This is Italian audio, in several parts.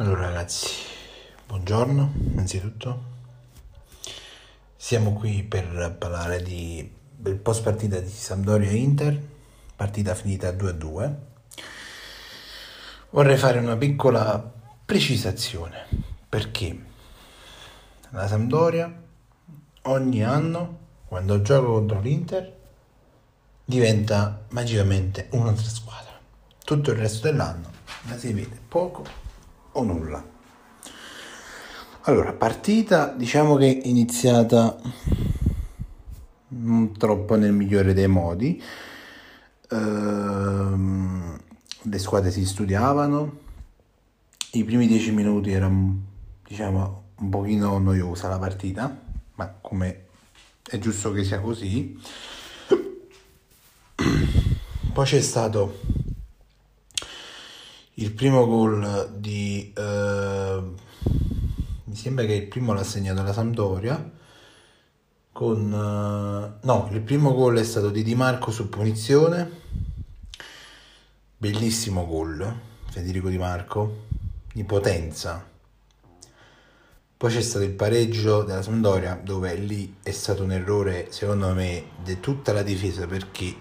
Allora ragazzi, buongiorno innanzitutto. Siamo qui per parlare di, del post partita di Sampdoria Inter, partita finita 2-2. Vorrei fare una piccola precisazione perché la Sampdoria ogni anno quando gioca contro l'Inter diventa magicamente un'altra squadra. Tutto il resto dell'anno la si vede poco o nulla. Allora, partita diciamo che è iniziata non troppo nel migliore dei modi. Ehm, le squadre si studiavano. I primi dieci minuti era diciamo un pochino noiosa la partita, ma come è giusto che sia così. Poi c'è stato il primo gol di... eh, mi sembra che il primo l'ha segnato la Sampdoria. Con... eh, no, il primo gol è stato di Di Marco su punizione. Bellissimo gol, Federico Di Marco, di potenza. Poi c'è stato il pareggio della Sampdoria dove lì è stato un errore secondo me di tutta la difesa perché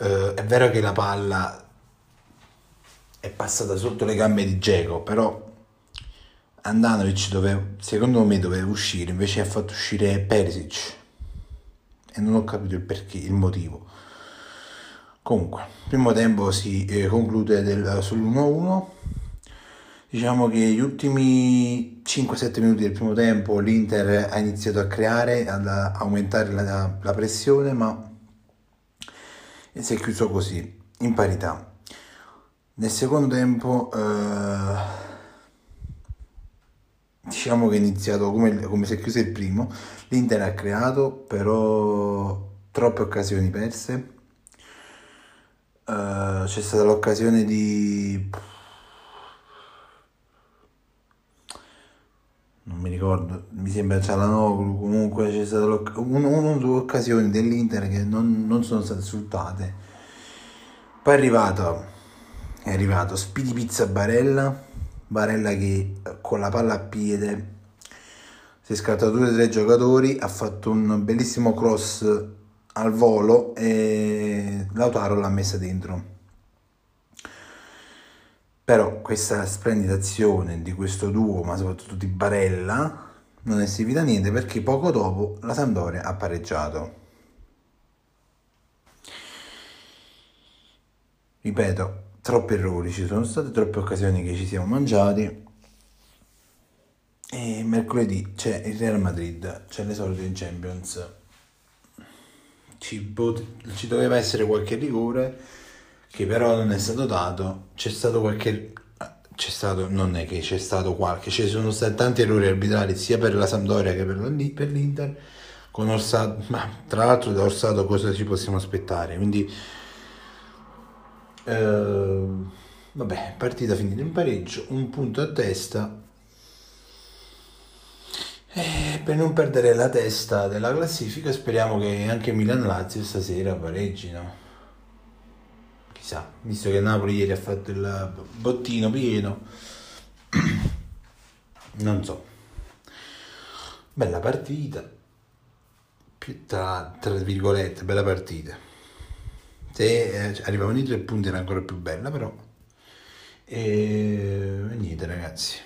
eh, è vero che la palla è passata sotto le gambe di Geco, però Andanovic dove, secondo me doveva uscire, invece ha fatto uscire Perisic e non ho capito il perché, il motivo. Comunque, primo tempo si eh, conclude del, sull'1-1. Diciamo che gli ultimi 5-7 minuti del primo tempo l'Inter ha iniziato a creare, ad aumentare la, la pressione, ma si è chiuso così, in parità. Nel secondo tempo, eh, diciamo che è iniziato come, come si è chiuso il primo, l'Inter ha creato, però troppe occasioni perse. Eh, c'è stata l'occasione di... non mi ricordo, mi sembra Cialanoglu, comunque c'è stata una o due occasioni dell'Inter che non, non sono state sfruttate. Poi è arrivato, è arrivato Spidi Pizza Barella, Barella che con la palla a piede si è scartato due o tre giocatori, ha fatto un bellissimo cross al volo e Lautaro l'ha messa dentro. Però questa splendida azione di questo duo, ma soprattutto di Barella, non è servita a niente perché poco dopo la Sampdoria ha pareggiato. Ripeto, troppi errori, ci sono state troppe occasioni che ci siamo mangiati. E mercoledì c'è il Real Madrid, c'è l'esordio in Champions. Ci, pot- ci doveva essere qualche rigore che però non è stato dato. C'è stato qualche. C'è stato, non è che c'è stato qualche, ci sono stati tanti errori arbitrali sia per la Sampdoria che per, la, per l'Inter. Con Orsato, ma tra l'altro da Orsato cosa ci possiamo aspettare? Quindi, eh, vabbè, partita finita in pareggio, un punto a testa. E per non perdere la testa della classifica, speriamo che anche Milan-Lazio stasera pareggino chissà, visto che Napoli ieri ha fatto il bottino pieno, non so. Bella partita, più tra, tra virgolette, bella partita. Se eh, arrivavano i tre punti era ancora più bella, però E niente ragazzi,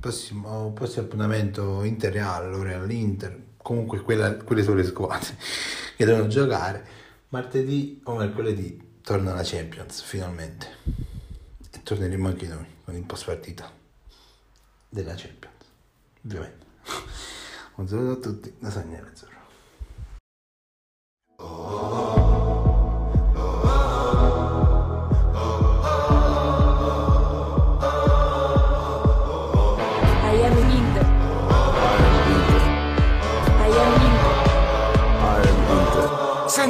prossimo, prossimo appuntamento Inter Real, L'Oreal Inter, comunque quella, quelle sono le squadre che devono giocare. Martedì o mercoledì torna la Champions finalmente e torneremo anche noi con il post partita della Champions, ovviamente. Un saluto a tutti da Sagnere Azzurro.